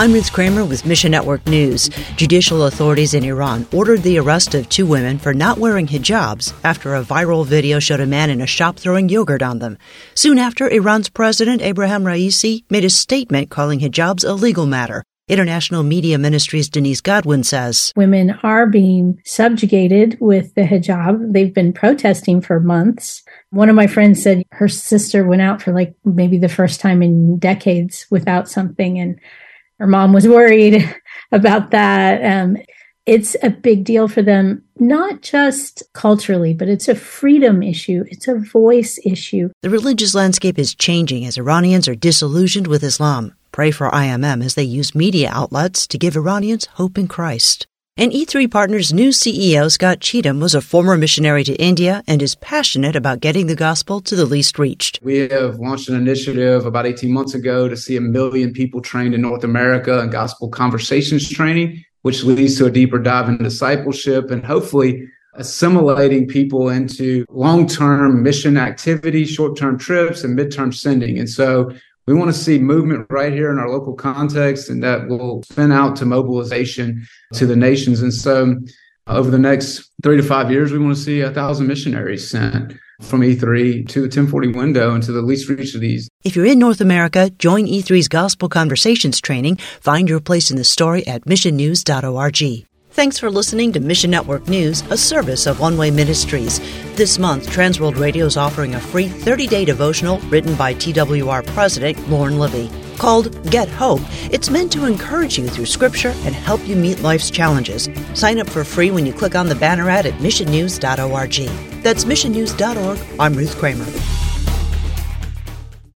I'm Ruth Kramer with Mission Network News. Judicial authorities in Iran ordered the arrest of two women for not wearing hijabs after a viral video showed a man in a shop throwing yogurt on them. Soon after, Iran's President Ebrahim Raisi made a statement calling hijabs a legal matter. International Media Ministries Denise Godwin says Women are being subjugated with the hijab. They've been protesting for months. One of my friends said her sister went out for like maybe the first time in decades without something and her mom was worried about that. Um, it's a big deal for them, not just culturally, but it's a freedom issue. It's a voice issue. The religious landscape is changing as Iranians are disillusioned with Islam. Pray for IMM as they use media outlets to give Iranians hope in Christ. And E3 Partners' new CEO, Scott Cheatham, was a former missionary to India and is passionate about getting the gospel to the least reached. We have launched an initiative about 18 months ago to see a million people trained in North America in gospel conversations training, which leads to a deeper dive in discipleship and hopefully assimilating people into long term mission activity, short term trips, and midterm sending. And so we want to see movement right here in our local context, and that will spin out to mobilization to the nations. And so, uh, over the next three to five years, we want to see a thousand missionaries sent from E3 to the 1040 window and to the least reach of these. If you're in North America, join E3's Gospel Conversations training. Find your place in the story at missionnews.org. Thanks for listening to Mission Network News, a service of One Way Ministries. This month, Transworld Radio is offering a free 30 day devotional written by TWR President Lauren Libby. Called Get Hope, it's meant to encourage you through Scripture and help you meet life's challenges. Sign up for free when you click on the banner ad at missionnews.org. That's missionnews.org. I'm Ruth Kramer.